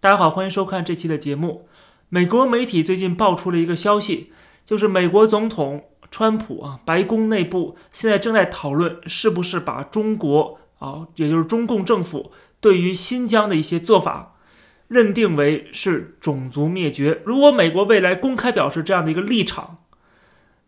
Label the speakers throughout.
Speaker 1: 大家好，欢迎收看这期的节目。美国媒体最近爆出了一个消息，就是美国总统川普啊，白宫内部现在正在讨论是不是把中国啊，也就是中共政府对于新疆的一些做法，认定为是种族灭绝。如果美国未来公开表示这样的一个立场，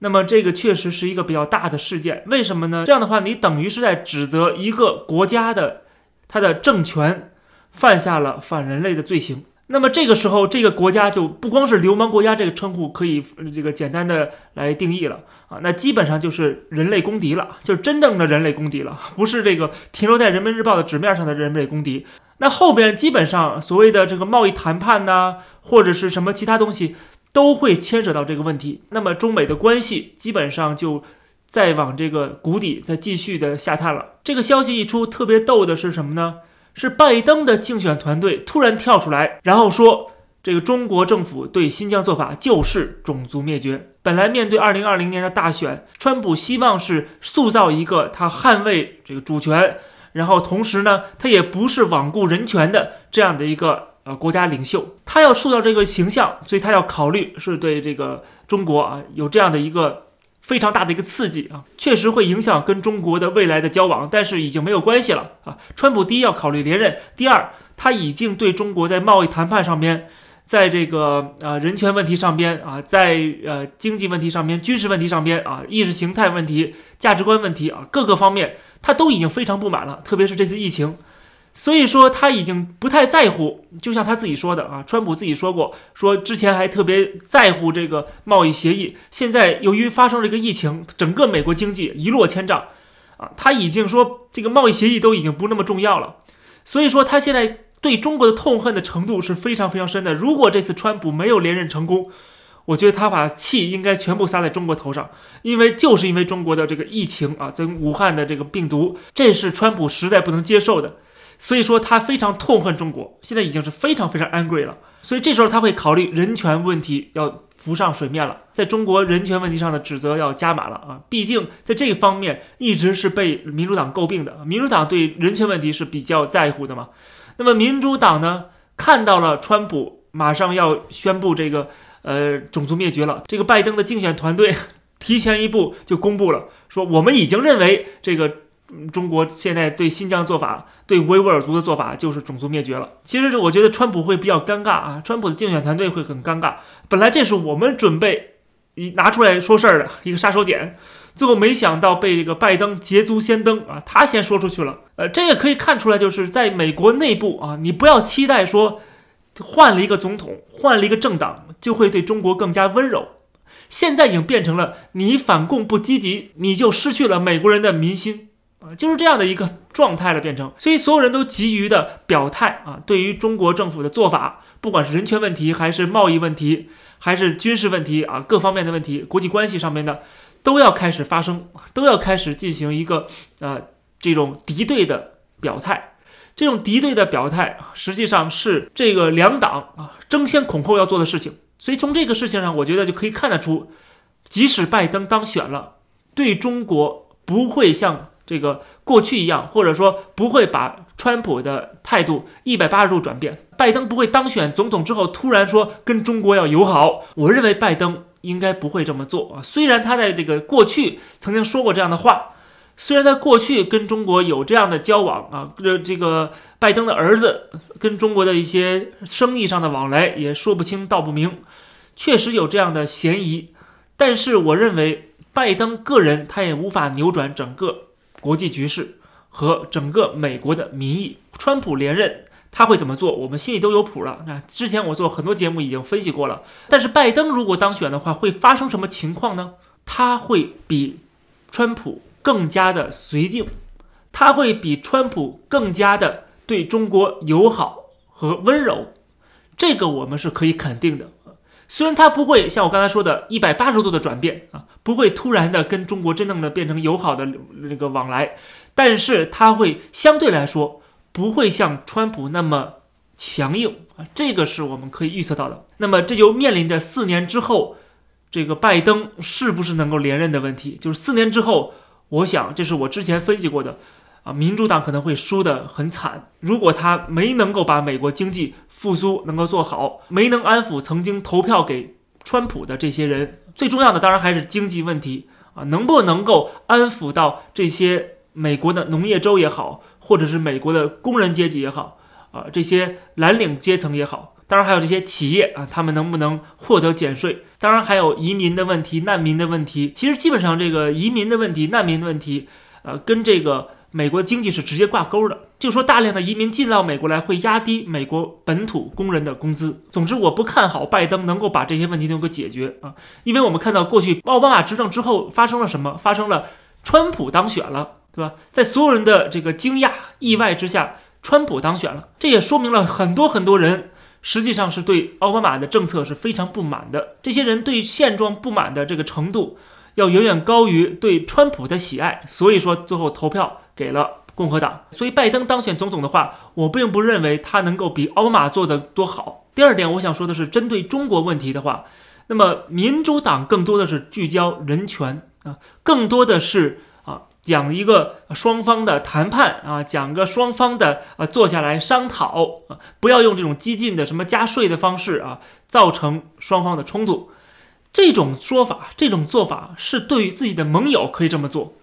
Speaker 1: 那么这个确实是一个比较大的事件。为什么呢？这样的话，你等于是在指责一个国家的它的政权。犯下了反人类的罪行，那么这个时候，这个国家就不光是流氓国家这个称呼可以这个简单的来定义了啊，那基本上就是人类公敌了，就是真正的人类公敌了，不是这个停留在人民日报的纸面上的人类公敌。那后边基本上所谓的这个贸易谈判呐，或者是什么其他东西，都会牵扯到这个问题。那么中美的关系基本上就再往这个谷底再继续的下探了。这个消息一出，特别逗的是什么呢？是拜登的竞选团队突然跳出来，然后说这个中国政府对新疆做法就是种族灭绝。本来面对二零二零年的大选，川普希望是塑造一个他捍卫这个主权，然后同时呢，他也不是罔顾人权的这样的一个呃国家领袖。他要塑造这个形象，所以他要考虑是对这个中国啊有这样的一个。非常大的一个刺激啊，确实会影响跟中国的未来的交往，但是已经没有关系了啊。川普第一要考虑连任，第二他已经对中国在贸易谈判上边，在这个呃人权问题上边啊，在呃经济问题上边、军事问题上边啊、意识形态问题、价值观问题啊各个方面，他都已经非常不满了，特别是这次疫情。所以说他已经不太在乎，就像他自己说的啊，川普自己说过，说之前还特别在乎这个贸易协议，现在由于发生了一个疫情，整个美国经济一落千丈，啊，他已经说这个贸易协议都已经不那么重要了，所以说他现在对中国的痛恨的程度是非常非常深的。如果这次川普没有连任成功，我觉得他把气应该全部撒在中国头上，因为就是因为中国的这个疫情啊，在武汉的这个病毒，这是川普实在不能接受的。所以说他非常痛恨中国，现在已经是非常非常 angry 了。所以这时候他会考虑人权问题要浮上水面了，在中国人权问题上的指责要加码了啊！毕竟在这方面一直是被民主党诟病的，民主党对人权问题是比较在乎的嘛。那么民主党呢，看到了川普马上要宣布这个呃种族灭绝了，这个拜登的竞选团队 提前一步就公布了，说我们已经认为这个。中国现在对新疆做法，对维吾尔族的做法就是种族灭绝了。其实我觉得川普会比较尴尬啊，川普的竞选团队会很尴尬。本来这是我们准备一拿出来说事儿的一个杀手锏，最后没想到被这个拜登捷足先登啊，他先说出去了。呃，这也可以看出来，就是在美国内部啊，你不要期待说换了一个总统，换了一个政党就会对中国更加温柔。现在已经变成了你反共不积极，你就失去了美国人的民心。啊，就是这样的一个状态了，变成，所以所有人都急于的表态啊，对于中国政府的做法，不管是人权问题，还是贸易问题，还是军事问题啊，各方面的问题，国际关系上面的，都要开始发生，都要开始进行一个呃这种敌对的表态，这种敌对的表态，实际上是这个两党啊争先恐后要做的事情，所以从这个事情上，我觉得就可以看得出，即使拜登当选了，对中国不会像。这个过去一样，或者说不会把川普的态度一百八十度转变。拜登不会当选总统之后突然说跟中国要友好。我认为拜登应该不会这么做啊。虽然他在这个过去曾经说过这样的话，虽然在过去跟中国有这样的交往啊，这这个拜登的儿子跟中国的一些生意上的往来也说不清道不明，确实有这样的嫌疑。但是我认为拜登个人他也无法扭转整个。国际局势和整个美国的民意，川普连任他会怎么做？我们心里都有谱了。那之前我做很多节目已经分析过了。但是拜登如果当选的话，会发生什么情况呢？他会比川普更加的绥靖，他会比川普更加的对中国友好和温柔。这个我们是可以肯定的。虽然他不会像我刚才说的一百八十度的转变啊。不会突然的跟中国真正的变成友好的那个往来，但是他会相对来说不会像川普那么强硬啊，这个是我们可以预测到的。那么这就面临着四年之后，这个拜登是不是能够连任的问题。就是四年之后，我想这是我之前分析过的，啊，民主党可能会输得很惨。如果他没能够把美国经济复苏能够做好，没能安抚曾经投票给川普的这些人，最重要的当然还是经济问题啊，能不能够安抚到这些美国的农业州也好，或者是美国的工人阶级也好，啊，这些蓝领阶层也好，当然还有这些企业啊，他们能不能获得减税？当然还有移民的问题、难民的问题。其实基本上这个移民的问题、难民的问题，呃，跟这个。美国经济是直接挂钩的，就说大量的移民进到美国来会压低美国本土工人的工资。总之，我不看好拜登能够把这些问题能够解决啊，因为我们看到过去奥巴马执政之后发生了什么？发生了川普当选了，对吧？在所有人的这个惊讶、意外之下，川普当选了，这也说明了很多很多人实际上是对奥巴马的政策是非常不满的。这些人对现状不满的这个程度，要远远高于对川普的喜爱，所以说最后投票。给了共和党，所以拜登当选总统的话，我并不认为他能够比奥巴马做的多好。第二点，我想说的是，针对中国问题的话，那么民主党更多的是聚焦人权啊，更多的是啊讲一个双方的谈判啊，讲个双方的啊坐下来商讨啊，不要用这种激进的什么加税的方式啊，造成双方的冲突。这种说法，这种做法是对于自己的盟友可以这么做。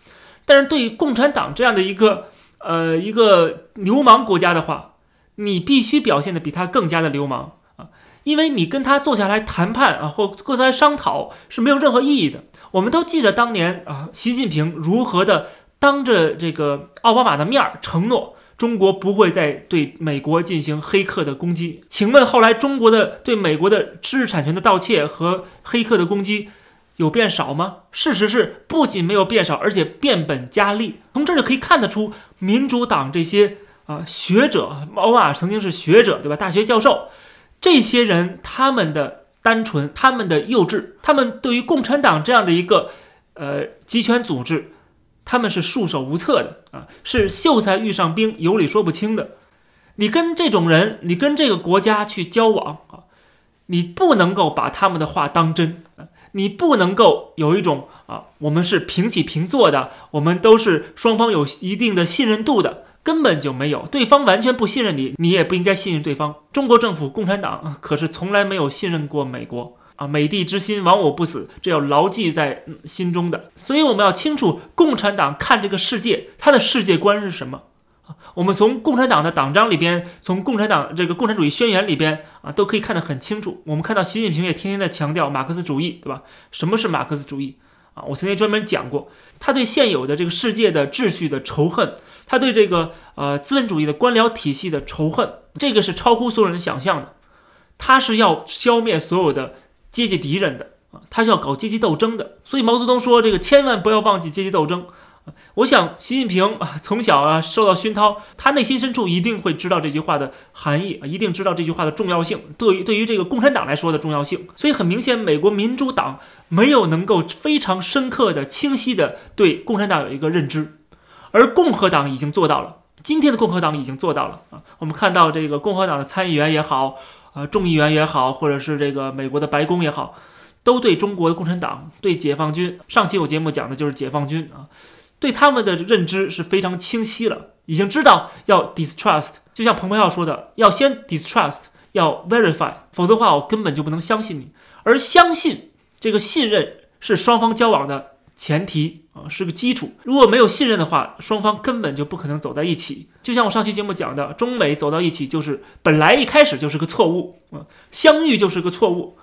Speaker 1: 但是对于共产党这样的一个呃一个流氓国家的话，你必须表现的比他更加的流氓啊，因为你跟他坐下来谈判啊，或坐下来商讨是没有任何意义的。我们都记着当年啊，习近平如何的当着这个奥巴马的面儿承诺中国不会再对美国进行黑客的攻击。请问后来中国的对美国的知识产权的盗窃和黑客的攻击？有变少吗？事实是，不仅没有变少，而且变本加厉。从这就可以看得出，民主党这些啊学者，奥巴马曾经是学者，对吧？大学教授，这些人他们的单纯，他们的幼稚，他们对于共产党这样的一个呃集权组织，他们是束手无策的啊，是秀才遇上兵，有理说不清的。你跟这种人，你跟这个国家去交往啊，你不能够把他们的话当真。你不能够有一种啊，我们是平起平坐的，我们都是双方有一定的信任度的，根本就没有，对方完全不信任你，你也不应该信任对方。中国政府共产党可是从来没有信任过美国啊，美帝之心亡我不死，这要牢记在心中的。所以我们要清楚，共产党看这个世界，他的世界观是什么。我们从共产党的党章里边，从共产党这个共产主义宣言里边啊，都可以看得很清楚。我们看到习近平也天天在强调马克思主义，对吧？什么是马克思主义啊？我曾经专门讲过，他对现有的这个世界的秩序的仇恨，他对这个呃资本主义的官僚体系的仇恨，这个是超乎所有人想象的。他是要消灭所有的阶级敌人的啊，他是要搞阶级斗争的。所以毛泽东说，这个千万不要忘记阶级斗争。我想，习近平啊，从小啊受到熏陶，他内心深处一定会知道这句话的含义啊，一定知道这句话的重要性，对于对于这个共产党来说的重要性。所以很明显，美国民主党没有能够非常深刻的、清晰的对共产党有一个认知，而共和党已经做到了。今天的共和党已经做到了啊，我们看到这个共和党的参议员也好，呃，众议员也好，或者是这个美国的白宫也好，都对中国的共产党、对解放军，上期我节目讲的就是解放军啊。对他们的认知是非常清晰了，已经知道要 distrust，就像彭博要说的，要先 distrust，要 verify，否则的话我根本就不能相信你。而相信这个信任是双方交往的前提啊，是个基础。如果没有信任的话，双方根本就不可能走在一起。就像我上期节目讲的，中美走到一起就是本来一开始就是个错误啊，相遇就是个错误。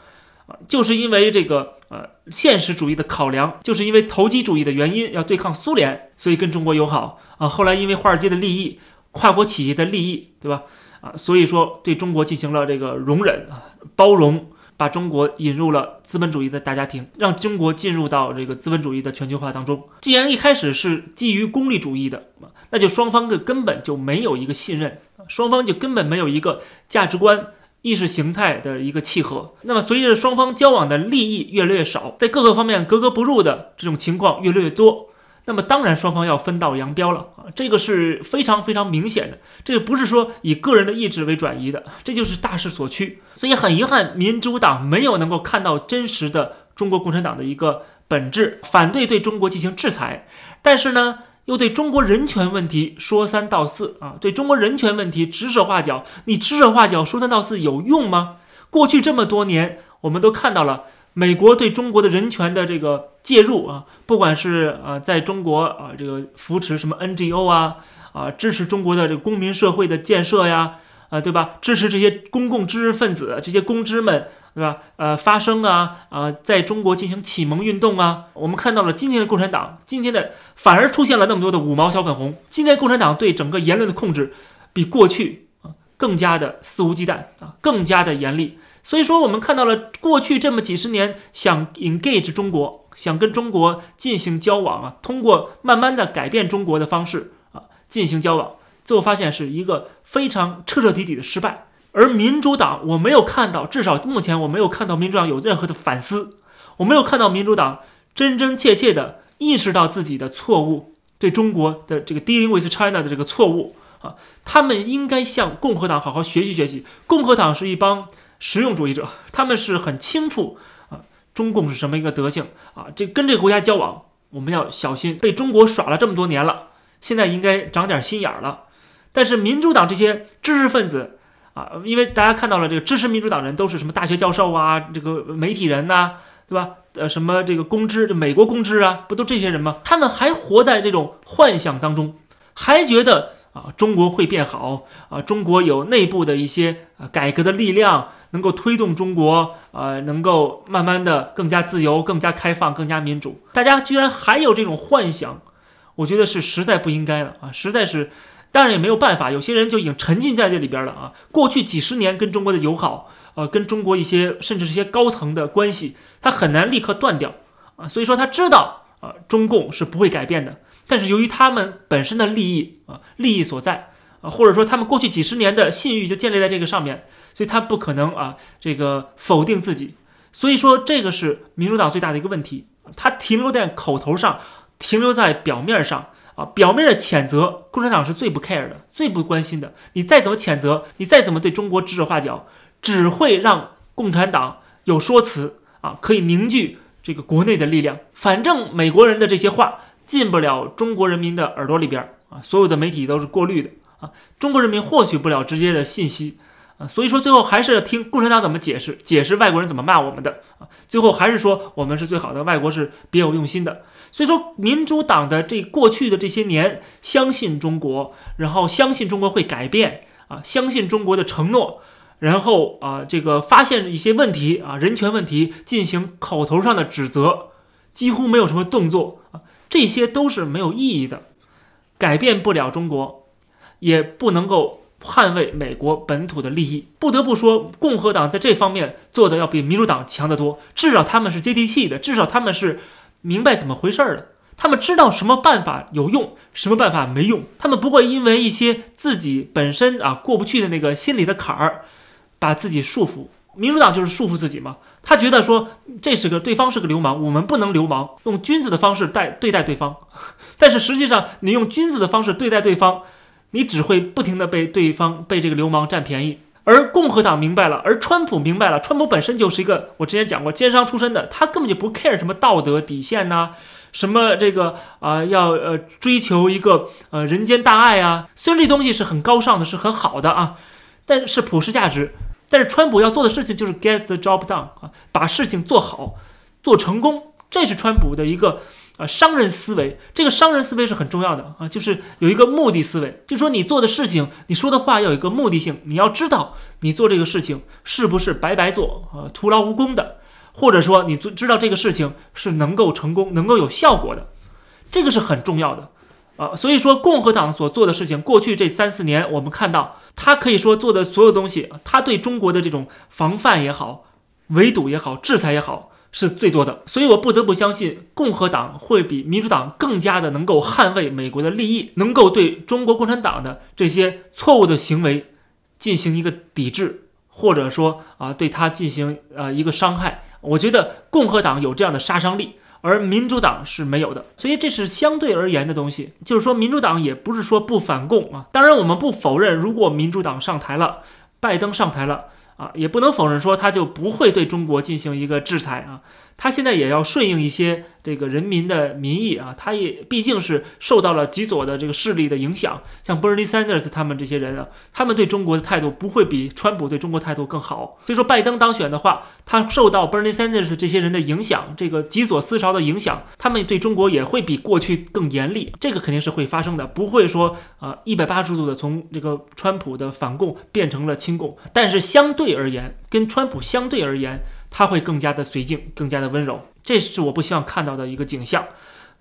Speaker 1: 啊，就是因为这个呃现实主义的考量，就是因为投机主义的原因，要对抗苏联，所以跟中国友好啊。后来因为华尔街的利益、跨国企业的利益，对吧？啊，所以说对中国进行了这个容忍啊、包容，把中国引入了资本主义的大家庭，让中国进入到这个资本主义的全球化当中。既然一开始是基于功利主义的，那就双方的根本就没有一个信任，双方就根本没有一个价值观。意识形态的一个契合，那么随着双方交往的利益越来越少，在各个方面格格不入的这种情况越来越多，那么当然双方要分道扬镳了啊，这个是非常非常明显的，这个不是说以个人的意志为转移的，这就是大势所趋。所以很遗憾，民主党没有能够看到真实的中国共产党的一个本质，反对对中国进行制裁，但是呢，又对中国人权问题说三道四啊，对中国人权问题指手画脚。你指手画脚说三道四有用吗？过去这么多年，我们都看到了美国对中国的人权的这个介入啊，不管是啊在中国啊这个扶持什么 NGO 啊啊支持中国的这个公民社会的建设呀啊对吧？支持这些公共知识分子这些公知们。对吧？呃，发声啊，啊，在中国进行启蒙运动啊，我们看到了今天的共产党，今天的反而出现了那么多的五毛小粉红。今天共产党对整个言论的控制，比过去啊更加的肆无忌惮啊，更加的严厉。所以说，我们看到了过去这么几十年想 engage 中国，想跟中国进行交往啊，通过慢慢的改变中国的方式啊进行交往，最后发现是一个非常彻彻底底的失败。而民主党，我没有看到，至少目前我没有看到民主党有任何的反思，我没有看到民主党真真切切的意识到自己的错误，对中国的这个 dealing with China 的这个错误啊，他们应该向共和党好好学习学习。共和党是一帮实用主义者，他们是很清楚啊，中共是什么一个德性啊，这跟这个国家交往，我们要小心，被中国耍了这么多年了，现在应该长点心眼儿了。但是民主党这些知识分子。啊，因为大家看到了这个支持民主党人都是什么大学教授啊，这个媒体人呐，对吧？呃，什么这个公知，这美国公知啊，不都这些人吗？他们还活在这种幻想当中，还觉得啊，中国会变好啊，中国有内部的一些啊改革的力量，能够推动中国啊，能够慢慢的更加自由、更加开放、更加民主。大家居然还有这种幻想，我觉得是实在不应该了啊，实在是。当然也没有办法，有些人就已经沉浸在这里边了啊。过去几十年跟中国的友好，呃，跟中国一些甚至是一些高层的关系，他很难立刻断掉啊。所以说他知道啊，中共是不会改变的。但是由于他们本身的利益啊，利益所在啊，或者说他们过去几十年的信誉就建立在这个上面，所以他不可能啊，这个否定自己。所以说这个是民主党最大的一个问题，他停留在口头上，停留在表面上。啊，表面的谴责，共产党是最不 care 的，最不关心的。你再怎么谴责，你再怎么对中国指手画脚，只会让共产党有说辞啊，可以凝聚这个国内的力量。反正美国人的这些话进不了中国人民的耳朵里边啊，所有的媒体都是过滤的啊，中国人民获取不了直接的信息啊，所以说最后还是听共产党怎么解释，解释外国人怎么骂我们的啊，最后还是说我们是最好的，外国是别有用心的。所以说，民主党的这过去的这些年，相信中国，然后相信中国会改变啊，相信中国的承诺，然后啊，这个发现一些问题啊，人权问题进行口头上的指责，几乎没有什么动作啊，这些都是没有意义的，改变不了中国，也不能够捍卫美国本土的利益。不得不说，共和党在这方面做的要比民主党强得多，至少他们是接地气的，至少他们是。明白怎么回事儿的，他们知道什么办法有用，什么办法没用，他们不会因为一些自己本身啊过不去的那个心理的坎儿，把自己束缚。民主党就是束缚自己嘛，他觉得说这是个对方是个流氓，我们不能流氓，用君子的方式待对待对方。但是实际上，你用君子的方式对待对方，你只会不停的被对方被这个流氓占便宜。而共和党明白了，而川普明白了，川普本身就是一个我之前讲过奸商出身的，他根本就不 care 什么道德底线呐，什么这个啊要呃追求一个呃人间大爱啊，虽然这东西是很高尚的，是很好的啊，但是普世价值，但是川普要做的事情就是 get the job done 啊，把事情做好，做成功，这是川普的一个。啊，商人思维，这个商人思维是很重要的啊，就是有一个目的思维，就说你做的事情，你说的话要有一个目的性，你要知道你做这个事情是不是白白做啊，徒劳无功的，或者说你做知道这个事情是能够成功、能够有效果的，这个是很重要的啊。所以说，共和党所做的事情，过去这三四年，我们看到他可以说做的所有东西，他对中国的这种防范也好、围堵也好、制裁也好。是最多的，所以我不得不相信共和党会比民主党更加的能够捍卫美国的利益，能够对中国共产党的这些错误的行为进行一个抵制，或者说啊对他进行呃一个伤害。我觉得共和党有这样的杀伤力，而民主党是没有的，所以这是相对而言的东西。就是说，民主党也不是说不反共啊，当然我们不否认，如果民主党上台了，拜登上台了。啊，也不能否认说他就不会对中国进行一个制裁啊，他现在也要顺应一些这个人民的民意啊，他也毕竟是受到了极左的这个势力的影响，像 Bernie Sanders 他们这些人啊，他们对中国的态度不会比川普对中国态度更好。所以说，拜登当选的话，他受到 Bernie Sanders 这些人的影响，这个极左思潮的影响，他们对中国也会比过去更严厉，这个肯定是会发生的，不会说啊一百八十度的从这个川普的反共变成了亲共，但是相对而言，跟川普相对而言。他会更加的绥靖，更加的温柔，这是我不希望看到的一个景象。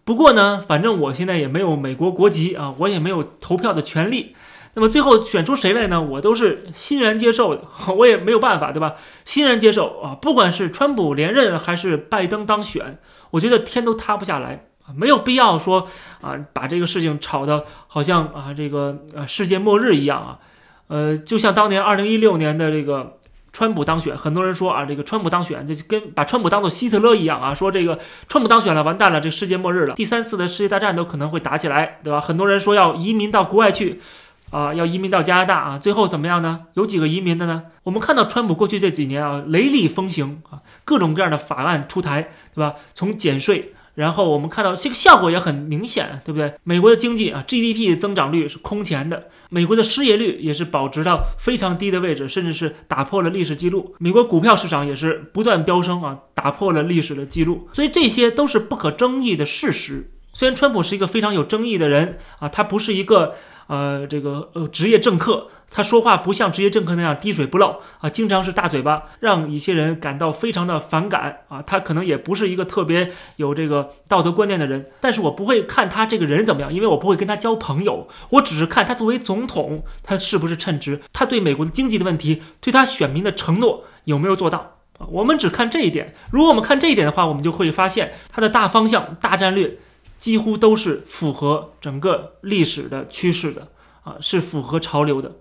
Speaker 1: 不过呢，反正我现在也没有美国国籍啊，我也没有投票的权利。那么最后选出谁来呢？我都是欣然接受的，我也没有办法，对吧？欣然接受啊，不管是川普连任还是拜登当选，我觉得天都塌不下来啊，没有必要说啊，把这个事情炒得好像啊这个呃世界末日一样啊，呃，就像当年二零一六年的这个。川普当选，很多人说啊，这个川普当选，就跟把川普当做希特勒一样啊，说这个川普当选了，完蛋了，这个世界末日了，第三次的世界大战都可能会打起来，对吧？很多人说要移民到国外去，啊，要移民到加拿大啊，最后怎么样呢？有几个移民的呢？我们看到川普过去这几年啊，雷厉风行啊，各种各样的法案出台，对吧？从减税。然后我们看到这个效果也很明显，对不对？美国的经济啊，GDP 增长率是空前的，美国的失业率也是保持到非常低的位置，甚至是打破了历史记录。美国股票市场也是不断飙升啊，打破了历史的记录。所以这些都是不可争议的事实。虽然川普是一个非常有争议的人啊，他不是一个。呃，这个呃，职业政客，他说话不像职业政客那样滴水不漏啊，经常是大嘴巴，让一些人感到非常的反感啊。他可能也不是一个特别有这个道德观念的人，但是我不会看他这个人怎么样，因为我不会跟他交朋友，我只是看他作为总统，他是不是称职，他对美国的经济的问题，对他选民的承诺有没有做到啊？我们只看这一点。如果我们看这一点的话，我们就会发现他的大方向、大战略。几乎都是符合整个历史的趋势的啊，是符合潮流的。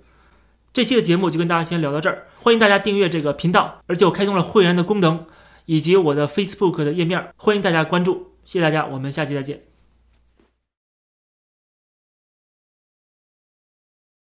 Speaker 1: 这期的节目就跟大家先聊到这儿，欢迎大家订阅这个频道，而且我开通了会员的功能，以及我的 Facebook 的页面，欢迎大家关注。谢谢大家，我们下期再见。